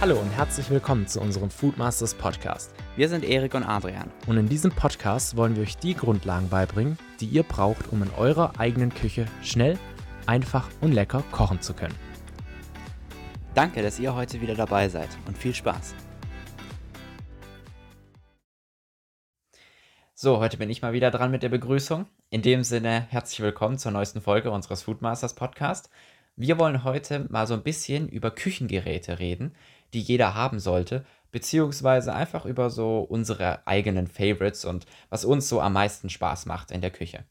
Hallo und herzlich willkommen zu unserem Foodmasters Podcast. Wir sind Erik und Adrian. Und in diesem Podcast wollen wir euch die Grundlagen beibringen, die ihr braucht, um in eurer eigenen Küche schnell, einfach und lecker kochen zu können. Danke, dass ihr heute wieder dabei seid und viel Spaß. So, heute bin ich mal wieder dran mit der Begrüßung. In dem Sinne, herzlich willkommen zur neuesten Folge unseres Foodmasters Podcast. Wir wollen heute mal so ein bisschen über Küchengeräte reden, die jeder haben sollte, beziehungsweise einfach über so unsere eigenen Favorites und was uns so am meisten Spaß macht in der Küche.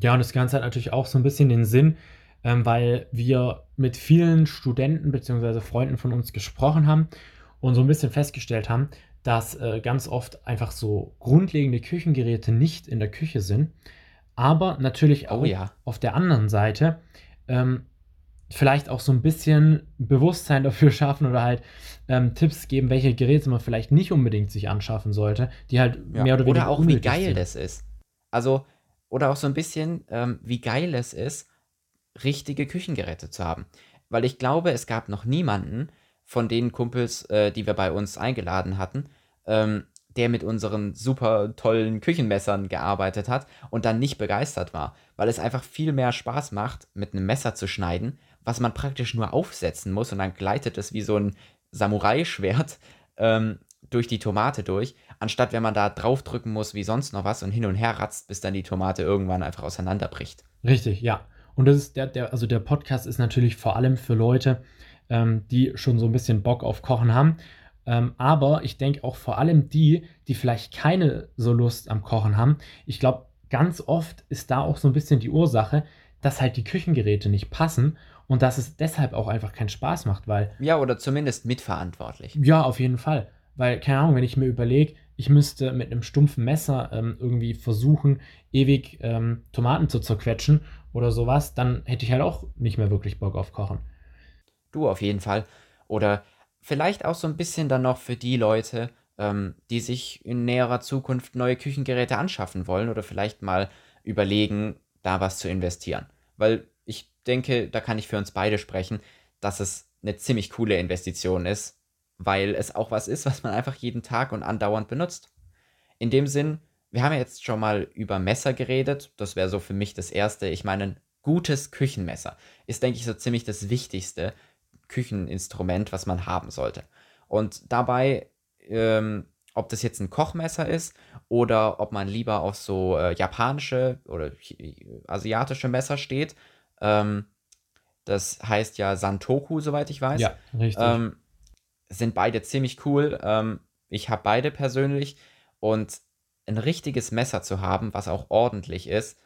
Ja, und das Ganze hat natürlich auch so ein bisschen den Sinn, ähm, weil wir mit vielen Studenten beziehungsweise Freunden von uns gesprochen haben und so ein bisschen festgestellt haben, dass äh, ganz oft einfach so grundlegende Küchengeräte nicht in der Küche sind. Aber natürlich oh auch oh, ja. auf der anderen Seite ähm, vielleicht auch so ein bisschen Bewusstsein dafür schaffen oder halt ähm, Tipps geben, welche Geräte man vielleicht nicht unbedingt sich anschaffen sollte, die halt ja. mehr oder weniger. Oder auch wie geil sind. das ist. Also, oder auch so ein bisschen, ähm, wie geil es ist, richtige Küchengeräte zu haben. Weil ich glaube, es gab noch niemanden von den Kumpels, äh, die wir bei uns eingeladen hatten, ähm, der mit unseren super tollen Küchenmessern gearbeitet hat und dann nicht begeistert war, weil es einfach viel mehr Spaß macht, mit einem Messer zu schneiden, was man praktisch nur aufsetzen muss und dann gleitet es wie so ein Samurai-Schwert ähm, durch die Tomate durch, anstatt wenn man da draufdrücken muss wie sonst noch was und hin und her ratzt, bis dann die Tomate irgendwann einfach auseinanderbricht. Richtig, ja. Und das ist der, der, also der Podcast ist natürlich vor allem für Leute, ähm, die schon so ein bisschen Bock auf Kochen haben. Ähm, aber ich denke auch vor allem die, die vielleicht keine so Lust am Kochen haben. Ich glaube, ganz oft ist da auch so ein bisschen die Ursache, dass halt die Küchengeräte nicht passen und dass es deshalb auch einfach keinen Spaß macht, weil. Ja, oder zumindest mitverantwortlich. Ja, auf jeden Fall. Weil, keine Ahnung, wenn ich mir überlege, ich müsste mit einem stumpfen Messer ähm, irgendwie versuchen, ewig ähm, Tomaten zu zerquetschen oder sowas, dann hätte ich halt auch nicht mehr wirklich Bock auf Kochen. Du auf jeden Fall. Oder vielleicht auch so ein bisschen dann noch für die Leute, ähm, die sich in näherer Zukunft neue Küchengeräte anschaffen wollen oder vielleicht mal überlegen, da was zu investieren. Weil ich denke, da kann ich für uns beide sprechen, dass es eine ziemlich coole Investition ist, weil es auch was ist, was man einfach jeden Tag und andauernd benutzt. In dem Sinn, wir haben ja jetzt schon mal über Messer geredet. Das wäre so für mich das Erste. Ich meine, ein gutes Küchenmesser ist, denke ich, so ziemlich das wichtigste Kücheninstrument, was man haben sollte. Und dabei, ähm, ob das jetzt ein Kochmesser ist oder ob man lieber auf so äh, japanische oder asiatische Messer steht, ähm, das heißt ja Santoku, soweit ich weiß. Ja, richtig. Ähm, sind beide ziemlich cool. Ähm, ich habe beide persönlich. Und ein richtiges Messer zu haben, was auch ordentlich ist,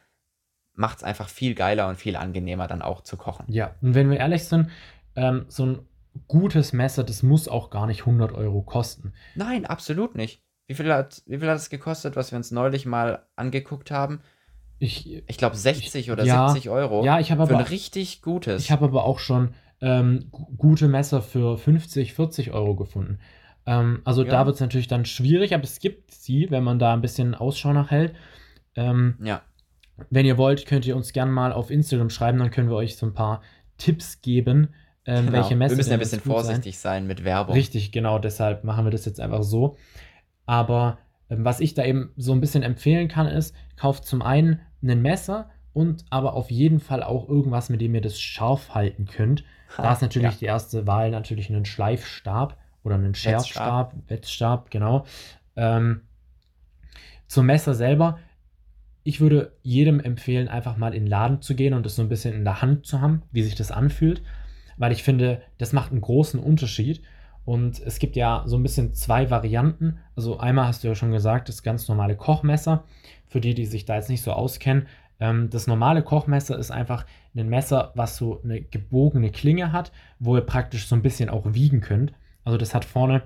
macht es einfach viel geiler und viel angenehmer dann auch zu kochen. Ja, und wenn wir ehrlich sind, ähm, so ein gutes Messer, das muss auch gar nicht 100 Euro kosten. Nein, absolut nicht. Wie viel hat, wie viel hat es gekostet, was wir uns neulich mal angeguckt haben? Ich, ich glaube 60 ich, oder ja, 70 Euro. Ja, ich habe aber. Für ein richtig gutes. Ich habe aber auch schon ähm, gute Messer für 50, 40 Euro gefunden. Ähm, also ja. da wird es natürlich dann schwierig, aber es gibt sie, wenn man da ein bisschen Ausschau nach hält. Ähm, ja. Wenn ihr wollt, könnt ihr uns gerne mal auf Instagram schreiben, dann können wir euch so ein paar Tipps geben, ähm, genau. welche Messer. Wir müssen ein bisschen vorsichtig sein. sein mit Werbung. Richtig, genau, deshalb machen wir das jetzt einfach so. Aber ähm, was ich da eben so ein bisschen empfehlen kann, ist, kauft zum einen ein Messer und aber auf jeden Fall auch irgendwas, mit dem ihr das scharf halten könnt. Ha, da ist natürlich ja. die erste Wahl natürlich einen Schleifstab oder einen Schärfstab, Wetzstab, genau. Ähm, zum Messer selber, ich würde jedem empfehlen, einfach mal in den Laden zu gehen und das so ein bisschen in der Hand zu haben, wie sich das anfühlt, weil ich finde, das macht einen großen Unterschied. Und es gibt ja so ein bisschen zwei Varianten. Also einmal hast du ja schon gesagt, das ganz normale Kochmesser. Für die, die sich da jetzt nicht so auskennen, ähm, das normale Kochmesser ist einfach ein Messer, was so eine gebogene Klinge hat, wo ihr praktisch so ein bisschen auch wiegen könnt. Also das hat vorne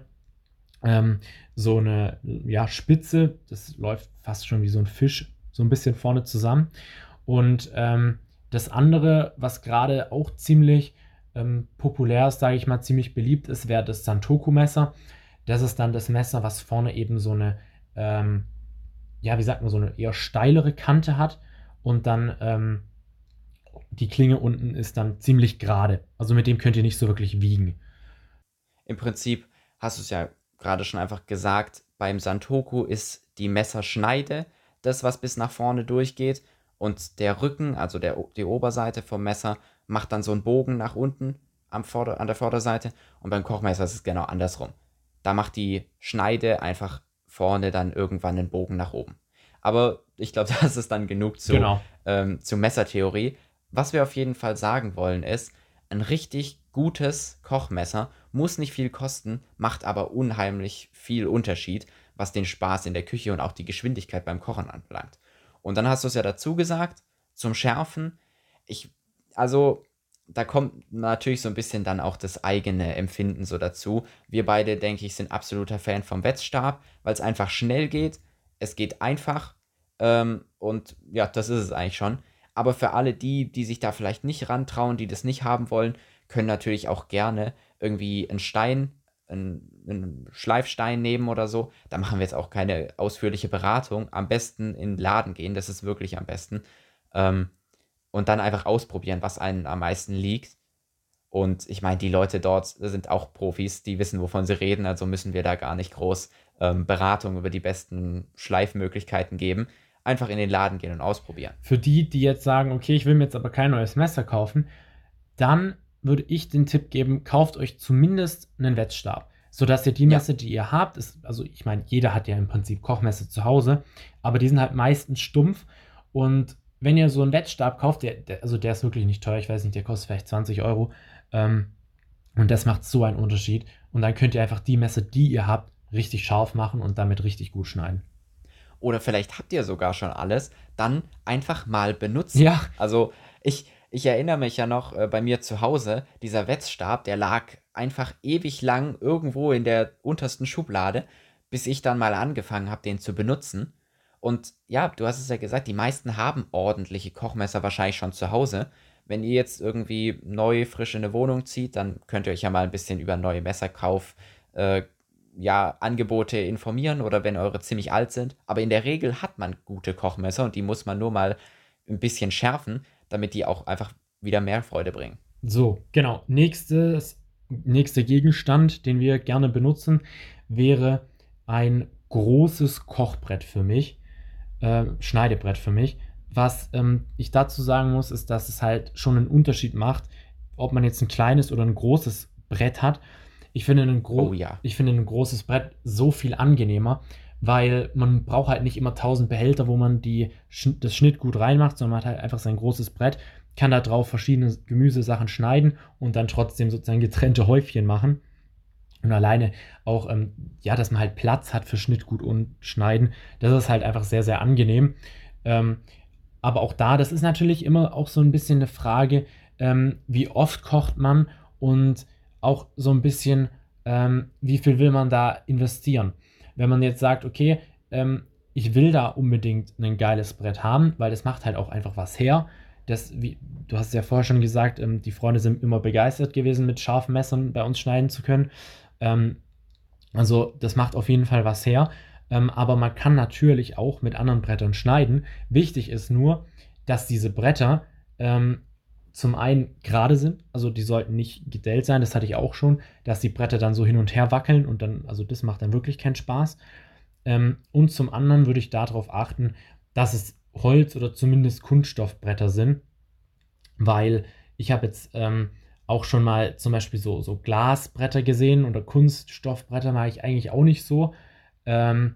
ähm, so eine ja, Spitze, das läuft fast schon wie so ein Fisch, so ein bisschen vorne zusammen. Und ähm, das andere, was gerade auch ziemlich ähm, populär ist, sage ich mal, ziemlich beliebt ist, wäre das Santoku-Messer. Das ist dann das Messer, was vorne eben so eine, ähm, ja, wie sagt man, so eine eher steilere Kante hat und dann ähm, die Klinge unten ist dann ziemlich gerade. Also mit dem könnt ihr nicht so wirklich wiegen. Im Prinzip hast du es ja gerade schon einfach gesagt, beim Santoku ist die Messerschneide das, was bis nach vorne durchgeht. Und der Rücken, also der, die Oberseite vom Messer, macht dann so einen Bogen nach unten am Vorder-, an der Vorderseite. Und beim Kochmesser ist es genau andersrum. Da macht die Schneide einfach vorne dann irgendwann einen Bogen nach oben. Aber ich glaube, das ist dann genug zu, Genau. ähm, zu Messertheorie. Was wir auf jeden Fall sagen wollen ist, ein richtig gutes Kochmesser muss nicht viel kosten, macht aber unheimlich viel Unterschied, was den Spaß in der Küche und auch die Geschwindigkeit beim Kochen anbelangt. Und dann hast du es ja dazu gesagt, zum Schärfen. Ich, also, da kommt natürlich so ein bisschen dann auch das eigene Empfinden so dazu. Wir beide, denke ich, sind absoluter Fan vom Wetzstab, weil es einfach schnell geht. Es geht einfach. Ähm, und ja, das ist es eigentlich schon. Aber für alle die, die sich da vielleicht nicht rantrauen, die das nicht haben wollen, können natürlich auch gerne irgendwie einen Stein, einen, einen Schleifstein nehmen oder so. Da machen wir jetzt auch keine ausführliche Beratung. Am besten in den Laden gehen, das ist wirklich am besten. Ähm, und dann einfach ausprobieren, was einem am meisten liegt. Und ich meine, die Leute dort sind auch Profis, die wissen, wovon sie reden, also müssen wir da gar nicht groß ähm, Beratung über die besten Schleifmöglichkeiten geben. Einfach in den Laden gehen und ausprobieren. Für die, die jetzt sagen, okay, ich will mir jetzt aber kein neues Messer kaufen, dann würde ich den Tipp geben, kauft euch zumindest einen Wetzstab, sodass ihr die Ja. Messer, die ihr habt, ist, also ich meine, jeder hat ja im Prinzip Kochmesser zu Hause, aber die sind halt meistens stumpf und wenn ihr so einen Wetzstab kauft, der, der, also der ist wirklich nicht teuer, ich weiß nicht, der kostet vielleicht 20 Euro ähm, und das macht so einen Unterschied und dann könnt ihr einfach die Messer, die ihr habt, richtig scharf machen und damit richtig gut schneiden. Oder vielleicht habt ihr sogar schon alles, dann einfach mal benutzen. Ja, Also ich, ich erinnere mich ja noch äh, bei mir zu Hause, dieser Wetzstab, der lag einfach ewig lang irgendwo in der untersten Schublade, bis ich dann mal angefangen habe, den zu benutzen. Und ja, du hast es ja gesagt, die meisten haben ordentliche Kochmesser wahrscheinlich schon zu Hause. Wenn ihr jetzt irgendwie neu, frisch in eine Wohnung zieht, dann könnt ihr euch ja mal ein bisschen über neue Messerkauf, äh, ja, Angebote informieren oder wenn eure ziemlich alt sind. Aber in der Regel hat man gute Kochmesser und die muss man nur mal ein bisschen schärfen, damit die auch einfach wieder mehr Freude bringen. So, genau. Nächstes, nächster Gegenstand, den wir gerne benutzen, wäre ein großes Kochbrett für mich, äh, Schneidebrett für mich. Was ähm, ich dazu sagen muss, ist, dass es halt schon einen Unterschied macht, ob man jetzt ein kleines oder ein großes Brett hat. Ich finde ein, gro Oh ja. ich finde ein großes Brett so viel angenehmer, weil man braucht halt nicht immer tausend Behälter, wo man die, das Schnittgut reinmacht, sondern man hat halt einfach sein großes Brett, kann da drauf verschiedene Gemüsesachen schneiden und dann trotzdem sozusagen getrennte Häufchen machen. Und alleine auch, ähm, ja, dass man halt Platz hat für Schnittgut und Schneiden, das ist halt einfach sehr, sehr angenehm. Ähm, aber auch da, das ist natürlich immer auch so ein bisschen eine Frage, ähm, wie oft kocht man und auch so ein bisschen, ähm, wie viel will man da investieren. Wenn man jetzt sagt, okay, ähm, ich will da unbedingt ein geiles Brett haben, weil das macht halt auch einfach was her. Das, wie, du hast ja vorher schon gesagt, ähm, die Freunde sind immer begeistert gewesen, mit scharfen Messern bei uns schneiden zu können. Ähm, also das macht auf jeden Fall was her. Ähm, aber man kann natürlich auch mit anderen Brettern schneiden. Wichtig ist nur, dass diese Bretter ähm, zum einen gerade sind, also die sollten nicht gedellt sein, das hatte ich auch schon, dass die Bretter dann so hin und her wackeln und dann, also das macht dann wirklich keinen Spaß. Ähm, und zum anderen würde ich darauf achten, dass es Holz- oder zumindest Kunststoffbretter sind, weil ich habe jetzt ähm, auch schon mal zum Beispiel so, so Glasbretter gesehen oder Kunststoffbretter mache ich eigentlich auch nicht so. Ähm,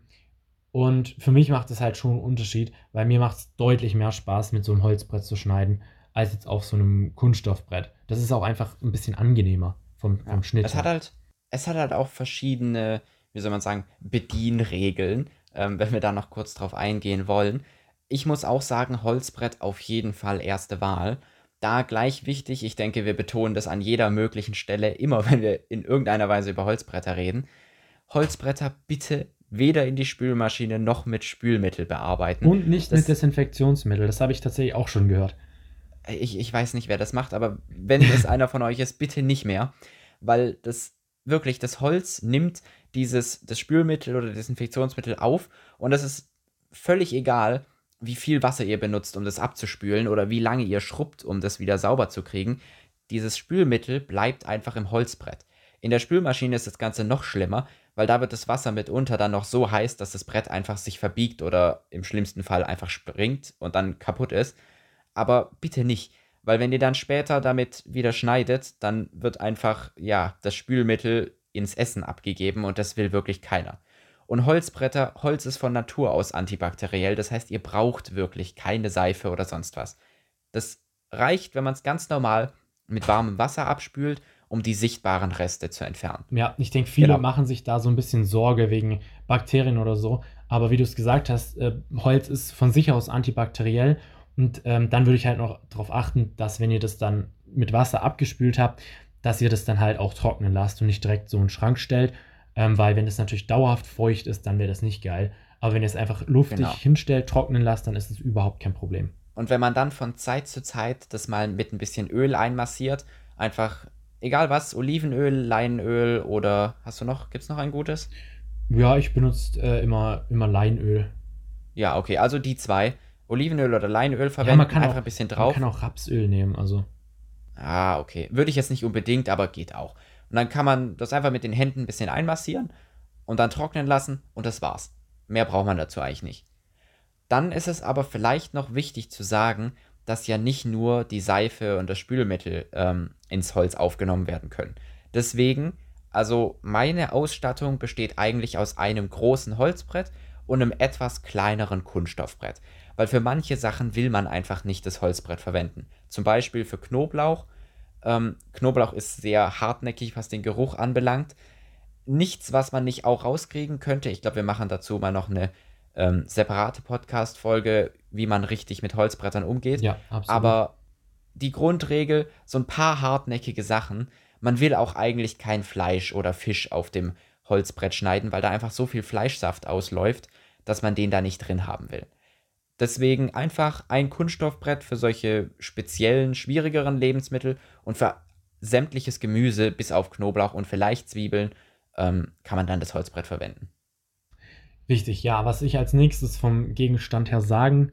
und für mich macht es halt schon einen Unterschied, weil mir macht es deutlich mehr Spaß, mit so einem Holzbrett zu schneiden, als jetzt auf so einem Kunststoffbrett. Das ist auch einfach ein bisschen angenehmer vom, vom Schnitt. Es hat halt, es hat halt auch verschiedene, wie soll man sagen, Bedienregeln, ähm, wenn wir da noch kurz drauf eingehen wollen. Ich muss auch sagen, Holzbrett auf jeden Fall erste Wahl. Da gleich wichtig, ich denke, wir betonen das an jeder möglichen Stelle, immer wenn wir in irgendeiner Weise über Holzbretter reden. Holzbretter bitte weder in die Spülmaschine noch mit Spülmittel bearbeiten. Und nicht Das- mit Desinfektionsmittel, das habe ich tatsächlich auch schon gehört. ich, ich weiß nicht, wer das macht, aber wenn es einer von euch ist, bitte nicht mehr. Weil das wirklich, das Holz nimmt dieses, das Spülmittel oder Desinfektionsmittel auf und es ist völlig egal, wie viel Wasser ihr benutzt, um das abzuspülen oder wie lange ihr schrubbt, um das wieder sauber zu kriegen. Dieses Spülmittel bleibt einfach im Holzbrett. In der Spülmaschine ist das Ganze noch schlimmer, weil da wird das Wasser mitunter dann noch so heiß, dass das Brett einfach sich verbiegt oder im schlimmsten Fall einfach springt und dann kaputt ist. Aber bitte nicht, weil wenn ihr dann später damit wieder schneidet, dann wird einfach, ja, das Spülmittel ins Essen abgegeben und das will wirklich keiner. Und Holzbretter, Holz ist von Natur aus antibakteriell, das heißt, ihr braucht wirklich keine Seife oder sonst was. Das reicht, wenn man es ganz normal mit warmem Wasser abspült um die sichtbaren Reste zu entfernen. Ja, ich denke, viele genau. machen sich da so ein bisschen Sorge wegen Bakterien oder so. Aber wie du es gesagt hast, äh, Holz ist von sich aus antibakteriell. Und ähm, dann würde ich halt noch darauf achten, dass wenn ihr das dann mit Wasser abgespült habt, dass ihr das dann halt auch trocknen lasst und nicht direkt so in den Schrank stellt. Ähm, weil wenn es natürlich dauerhaft feucht ist, dann wäre das nicht geil. Aber wenn ihr es einfach luftig genau. hinstellt, trocknen lasst, dann ist es überhaupt kein Problem. Und wenn man dann von Zeit zu Zeit das mal mit ein bisschen Öl einmassiert, einfach egal was, Olivenöl, Leinöl oder hast du noch, gibt es noch ein gutes? Ja, ich benutze äh, immer, immer Leinöl. Ja, okay, also die zwei. Olivenöl oder Leinöl verwenden, ja, einfach auch, ein bisschen drauf. Man kann auch Rapsöl nehmen, also. Ah, okay. Würde ich jetzt nicht unbedingt, aber geht auch. Und dann kann man das einfach mit den Händen ein bisschen einmassieren und dann trocknen lassen und das war's. Mehr braucht man dazu eigentlich nicht. Dann ist es aber vielleicht noch wichtig zu sagen, dass ja nicht nur die Seife und das Spülmittel ähm, ins Holz aufgenommen werden können. Deswegen, also meine Ausstattung besteht eigentlich aus einem großen Holzbrett und einem etwas kleineren Kunststoffbrett. Weil für manche Sachen will man einfach nicht das Holzbrett verwenden. Zum Beispiel für Knoblauch. Ähm, Knoblauch ist sehr hartnäckig, was den Geruch anbelangt. Nichts, was man nicht auch rauskriegen könnte. Ich glaube, wir machen dazu mal noch eine ähm, separate Podcast-Folge, wie man richtig mit Holzbrettern umgeht. Ja, absolut. Aber die Grundregel, so ein paar hartnäckige Sachen. Man will auch eigentlich kein Fleisch oder Fisch auf dem Holzbrett schneiden, weil da einfach so viel Fleischsaft ausläuft, dass man den da nicht drin haben will. Deswegen einfach ein Kunststoffbrett für solche speziellen, schwierigeren Lebensmittel und für sämtliches Gemüse bis auf Knoblauch und vielleicht Zwiebeln ähm, kann man dann das Holzbrett verwenden. Richtig, ja. Was ich als nächstes vom Gegenstand her sagen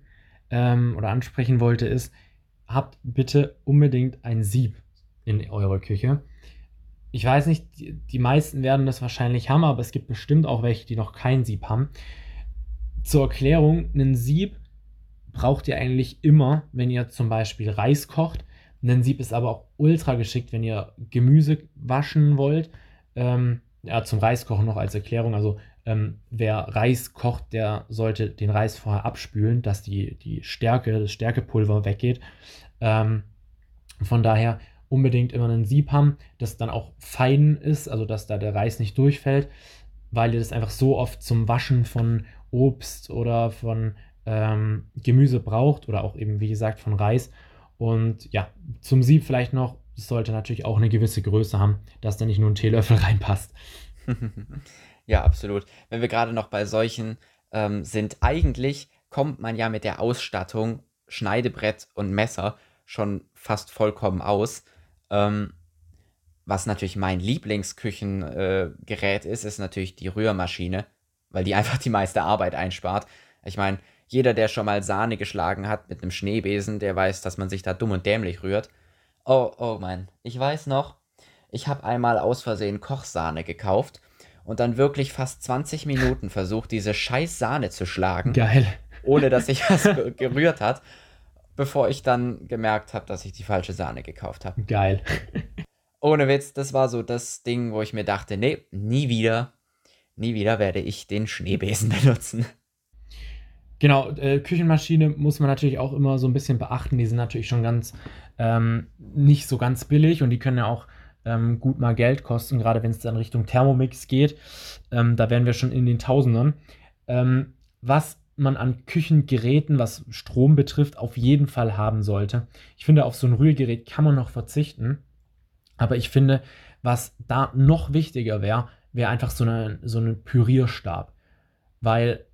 ähm, oder ansprechen wollte, ist, habt bitte unbedingt ein Sieb in eurer Küche. Ich weiß nicht, die, meisten werden das wahrscheinlich haben, aber es gibt bestimmt auch welche, die noch kein Sieb haben. Zur Erklärung, ein Sieb braucht ihr eigentlich immer, wenn ihr zum Beispiel Reis kocht. Ein Sieb ist aber auch ultra geschickt, wenn ihr Gemüse waschen wollt. Ähm, ja, zum Reiskochen noch als Erklärung. Also ähm, wer Reis kocht, der sollte den Reis vorher abspülen, dass die, die Stärke, das Stärkepulver weggeht. Ähm, von daher unbedingt immer ein Sieb haben, das dann auch fein ist, also dass da der Reis nicht durchfällt, weil ihr das einfach so oft zum Waschen von Obst oder von ähm, Gemüse braucht oder auch eben, wie gesagt, von Reis. Und ja, zum Sieb vielleicht noch, es sollte natürlich auch eine gewisse Größe haben, dass da nicht nur ein Teelöffel reinpasst. Ja, absolut. Wenn wir gerade noch bei solchen ähm, sind, eigentlich kommt man ja mit der Ausstattung Schneidebrett und Messer schon fast vollkommen aus. Ähm, was natürlich mein Lieblingsküchengerät äh, ist, ist natürlich die Rührmaschine, weil die einfach die meiste Arbeit einspart. Ich meine, jeder, der schon mal Sahne geschlagen hat mit einem Schneebesen, der weiß, dass man sich da dumm und dämlich rührt. Oh, oh Mann, ich weiß noch, ich habe einmal aus Versehen Kochsahne gekauft und dann wirklich fast 20 Minuten versucht, diese scheiß Sahne zu schlagen. Geil. Ohne dass sich was gerührt hat, bevor ich dann gemerkt habe, dass ich die falsche Sahne gekauft habe. Geil. Ohne Witz, das war so das Ding, wo ich mir dachte, nee, nie wieder, nie wieder werde ich den Schneebesen benutzen. Genau, äh, Küchenmaschine muss man natürlich auch immer so ein bisschen beachten. Die sind natürlich schon ganz ähm, nicht so ganz billig und die können ja auch ähm, gut mal Geld kosten, gerade wenn es dann Richtung Thermomix geht. Ähm, da wären wir schon in den Tausendern. Ähm, was man an Küchengeräten, was Strom betrifft, auf jeden Fall haben sollte. Ich finde, auf so ein Rührgerät kann man noch verzichten. Aber ich finde, was da noch wichtiger wäre, wäre einfach so, eine, so ein Pürierstab. Weil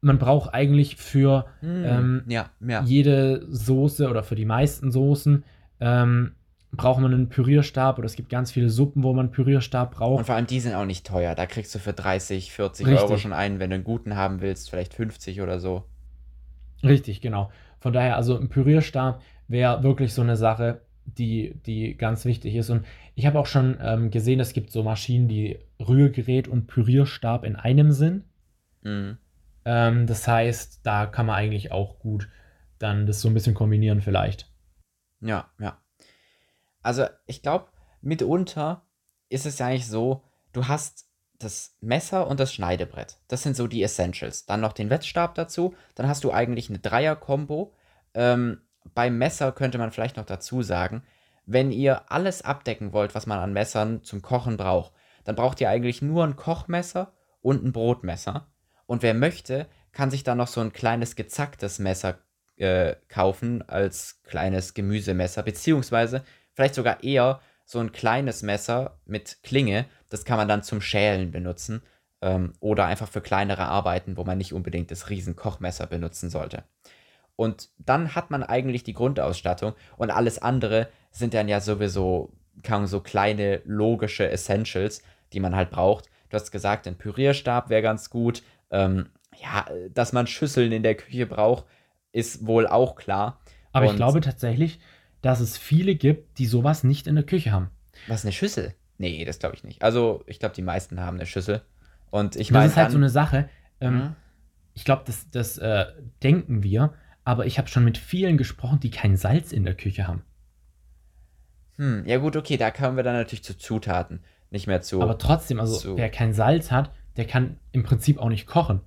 man braucht eigentlich für mm, ähm, ja, ja. jede Soße oder für die meisten Soßen ähm, braucht man einen Pürierstab oder es gibt ganz viele Suppen, wo man Pürierstab braucht. Und vor allem die sind auch nicht teuer. Da kriegst du für 30, 40 Richtig. Euro schon einen, wenn du einen guten haben willst, vielleicht 50 oder so. Richtig, genau. Von daher, also ein Pürierstab wäre wirklich so eine Sache, die, die ganz wichtig ist. Und ich habe auch schon ähm, gesehen, es gibt so Maschinen, die Rührgerät und Pürierstab in einem sind. Mhm. Ähm, das heißt, da kann man eigentlich auch gut dann das so ein bisschen kombinieren vielleicht. Ja, ja. Also ich glaube, mitunter ist es ja eigentlich so, du hast das Messer und das Schneidebrett. Das sind so die Essentials. Dann noch den Wettstab dazu. Dann hast du eigentlich eine Dreier-Kombo. Ähm, beim Messer könnte man vielleicht noch dazu sagen, wenn ihr alles abdecken wollt, was man an Messern zum Kochen braucht, dann braucht ihr eigentlich nur ein Kochmesser und ein Brotmesser. Und wer möchte, kann sich dann noch so ein kleines gezacktes Messer äh, kaufen als kleines Gemüsemesser, beziehungsweise vielleicht sogar eher so ein kleines Messer mit Klinge. Das kann man dann zum Schälen benutzen ähm, oder einfach für kleinere Arbeiten, wo man nicht unbedingt das Riesenkochmesser benutzen sollte. Und dann hat man eigentlich die Grundausstattung und alles andere sind dann ja sowieso kann so kleine logische Essentials, die man halt braucht. Du hast gesagt, ein Pürierstab wäre ganz gut. Ähm, ja, dass man Schüsseln in der Küche braucht, ist wohl auch klar. Aber und ich glaube tatsächlich, dass es viele gibt, die sowas nicht in der Küche haben. Was, eine Schüssel? Nee, das glaube ich nicht. Also, ich glaube, die meisten haben eine Schüssel. Und ich meine. Das ist halt so eine Sache. Ähm, mhm. Ich glaube, das, das äh, denken wir, aber ich habe schon mit vielen gesprochen, die kein Salz in der Küche haben. Hm, ja gut, okay, da kommen wir dann natürlich zu Zutaten, nicht mehr zu. Aber trotzdem, also zu wer kein Salz hat, der kann im Prinzip auch nicht kochen.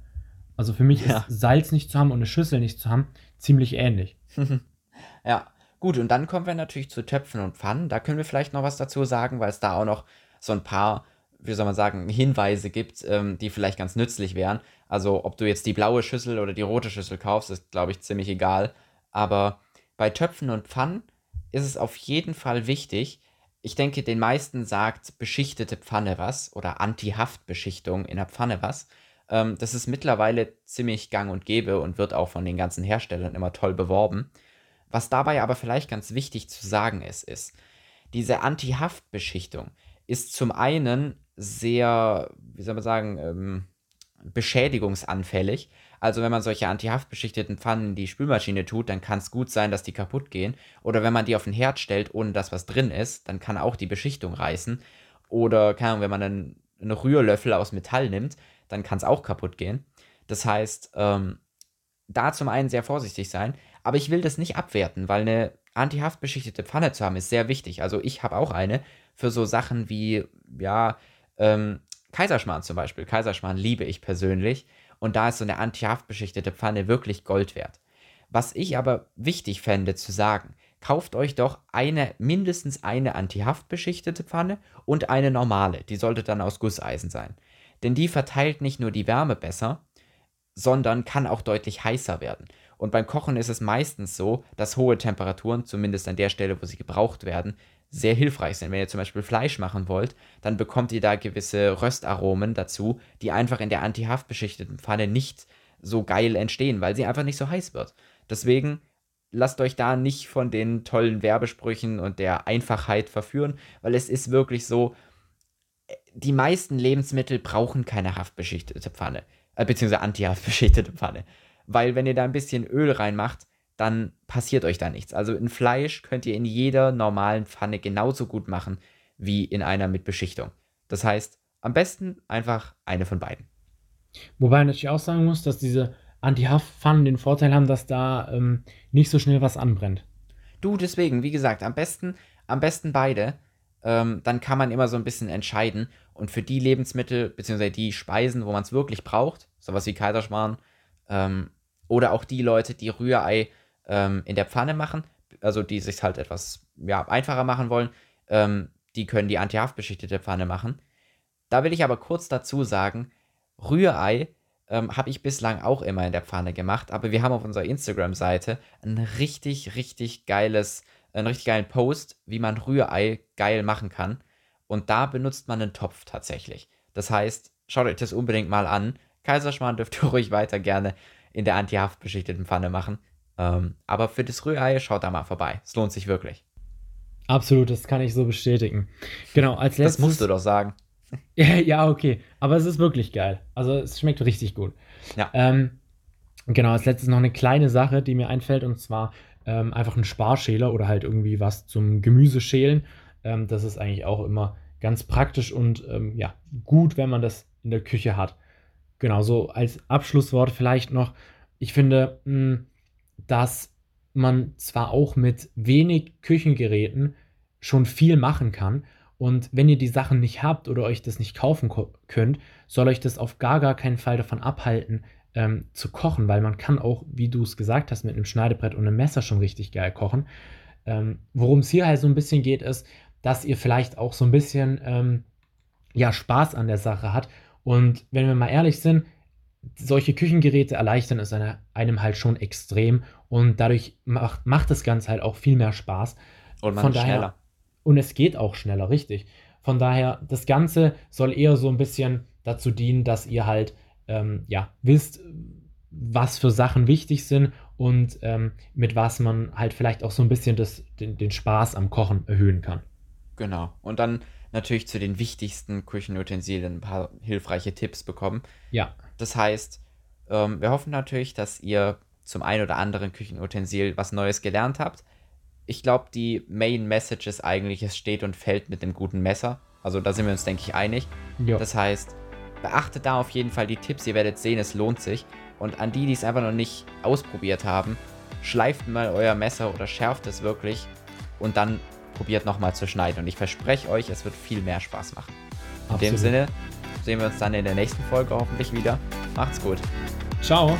Also für mich ja. ist Salz nicht zu haben und eine Schüssel nicht zu haben ziemlich ähnlich. ja, gut, und dann kommen wir natürlich zu Töpfen und Pfannen. Da können wir vielleicht noch was dazu sagen, weil es da auch noch so ein paar, wie soll man sagen, Hinweise gibt, ähm, die vielleicht ganz nützlich wären. Also ob du jetzt die blaue Schüssel oder die rote Schüssel kaufst, ist, glaube ich, ziemlich egal. Aber bei Töpfen und Pfannen ist es auf jeden Fall wichtig, ich denke, den meisten sagt beschichtete Pfanne was oder Anti-Haft-Beschichtung in der Pfanne was. Ähm, das ist mittlerweile ziemlich gang und gäbe und wird auch von den ganzen Herstellern immer toll beworben. Was dabei aber vielleicht ganz wichtig zu sagen ist, ist, diese Anti-Haft-Beschichtung ist zum einen sehr, wie soll man sagen, ähm, beschädigungsanfällig. Also wenn man solche antihaftbeschichteten Pfannen in die Spülmaschine tut, dann kann es gut sein, dass die kaputt gehen. Oder wenn man die auf den Herd stellt, ohne dass was drin ist, dann kann auch die Beschichtung reißen. Oder, keine Ahnung, wenn man einen, einen Rührlöffel aus Metall nimmt, dann kann es auch kaputt gehen. Das heißt, ähm, da zum einen sehr vorsichtig sein, aber ich will das nicht abwerten, weil eine antihaftbeschichtete Pfanne zu haben ist sehr wichtig. Also ich habe auch eine für so Sachen wie, ja, ähm, Kaiserschmarrn zum Beispiel. Kaiserschmarrn liebe ich persönlich und da ist so eine antihaftbeschichtete Pfanne wirklich Gold wert. Was ich aber wichtig fände zu sagen, kauft euch doch eine, mindestens eine antihaftbeschichtete Pfanne und eine normale. Die sollte dann aus Gusseisen sein denn die verteilt nicht nur die Wärme besser, sondern kann auch deutlich heißer werden. Und beim Kochen ist es meistens so, dass hohe Temperaturen, zumindest an der Stelle, wo sie gebraucht werden, sehr hilfreich sind. Wenn ihr zum Beispiel Fleisch machen wollt, dann bekommt ihr da gewisse Röstaromen dazu, die einfach in der antihaftbeschichteten Pfanne nicht so geil entstehen, weil sie einfach nicht so heiß wird. Deswegen lasst euch da nicht von den tollen Werbesprüchen und der Einfachheit verführen, weil es ist wirklich so, die meisten Lebensmittel brauchen keine haftbeschichtete Pfanne, äh, beziehungsweise anti-haftbeschichtete Pfanne. Weil wenn ihr da ein bisschen Öl reinmacht, dann passiert euch da nichts. Also ein Fleisch könnt ihr in jeder normalen Pfanne genauso gut machen wie in einer mit Beschichtung. Das heißt, am besten einfach eine von beiden. Wobei ich natürlich auch sagen muss, dass diese Anti-Haftpfannen den Vorteil haben, dass da ähm, nicht so schnell was anbrennt. Du, deswegen, wie gesagt, am besten, am besten beide ähm, dann kann man immer so ein bisschen entscheiden. Und für die Lebensmittel, beziehungsweise die Speisen, wo man es wirklich braucht, sowas wie Kaiserschmarrn, ähm, oder auch die Leute, die Rührei ähm, in der Pfanne machen, also die sich halt etwas ja, einfacher machen wollen, ähm, die können die antihaftbeschichtete Pfanne machen. Da will ich aber kurz dazu sagen, Rührei ähm, habe ich bislang auch immer in der Pfanne gemacht, aber wir haben auf unserer Instagram-Seite ein richtig, richtig geiles einen richtig geilen Post, wie man Rührei geil machen kann. Und da benutzt man einen Topf tatsächlich. Das heißt, schaut euch das unbedingt mal an. Kaiserschmarrn dürft ihr ruhig weiter gerne in der antihaftbeschichteten Pfanne machen. Ähm, aber für das Rührei schaut da mal vorbei. Es lohnt sich wirklich. Absolut, das kann ich so bestätigen. Genau, als letztes. Das musst du doch sagen. ja, okay. Aber es ist wirklich geil. Also es schmeckt richtig gut. Ja. Ähm, genau, als letztes noch eine kleine Sache, die mir einfällt. Und zwar ähm, einfach einen Sparschäler oder halt irgendwie was zum Gemüse schälen. Ähm, das ist eigentlich auch immer ganz praktisch und ähm, ja, gut, wenn man das in der Küche hat. Genau, so als Abschlusswort vielleicht noch. Ich finde, mh, hm, dass man zwar auch mit wenig Küchengeräten schon viel machen kann. Und wenn ihr die Sachen nicht habt oder euch das nicht kaufen könnt, soll euch das auf gar, gar keinen Fall davon abhalten, ähm, zu kochen, weil man kann auch, wie du es gesagt hast, mit einem Schneidebrett und einem Messer schon richtig geil kochen. Ähm, Worum es hier halt so ein bisschen geht, ist, dass ihr vielleicht auch so ein bisschen ähm, ja, Spaß an der Sache hat. Und wenn wir mal ehrlich sind, solche Küchengeräte erleichtern es einem halt schon extrem und dadurch macht, macht das Ganze halt auch viel mehr Spaß. Und man Von daher, schneller. Und es geht auch schneller, richtig. Von daher, das Ganze soll eher so ein bisschen dazu dienen, dass ihr halt ähm, ja, wisst, was für Sachen wichtig sind und ähm, mit was man halt vielleicht auch so ein bisschen das, den, den Spaß am Kochen erhöhen kann. Genau. Und dann natürlich zu den wichtigsten Küchenutensilien ein paar hilfreiche Tipps bekommen. Ja. Das heißt, ähm, wir hoffen natürlich, dass ihr zum einen oder anderen Küchenutensil was Neues gelernt habt ich glaube, die Main Message ist eigentlich, es steht und fällt mit dem guten Messer. Also da sind wir uns, denke ich, einig. Jo. Das heißt, beachtet da auf jeden Fall die Tipps. Ihr werdet sehen, es lohnt sich. Und an die, die es einfach noch nicht ausprobiert haben, schleift mal euer Messer oder schärft es wirklich und dann probiert nochmal zu schneiden. Und ich verspreche euch, es wird viel mehr Spaß machen. In Absolut. dem Sinne sehen wir uns dann in der nächsten Folge hoffentlich wieder. Macht's gut. Ciao.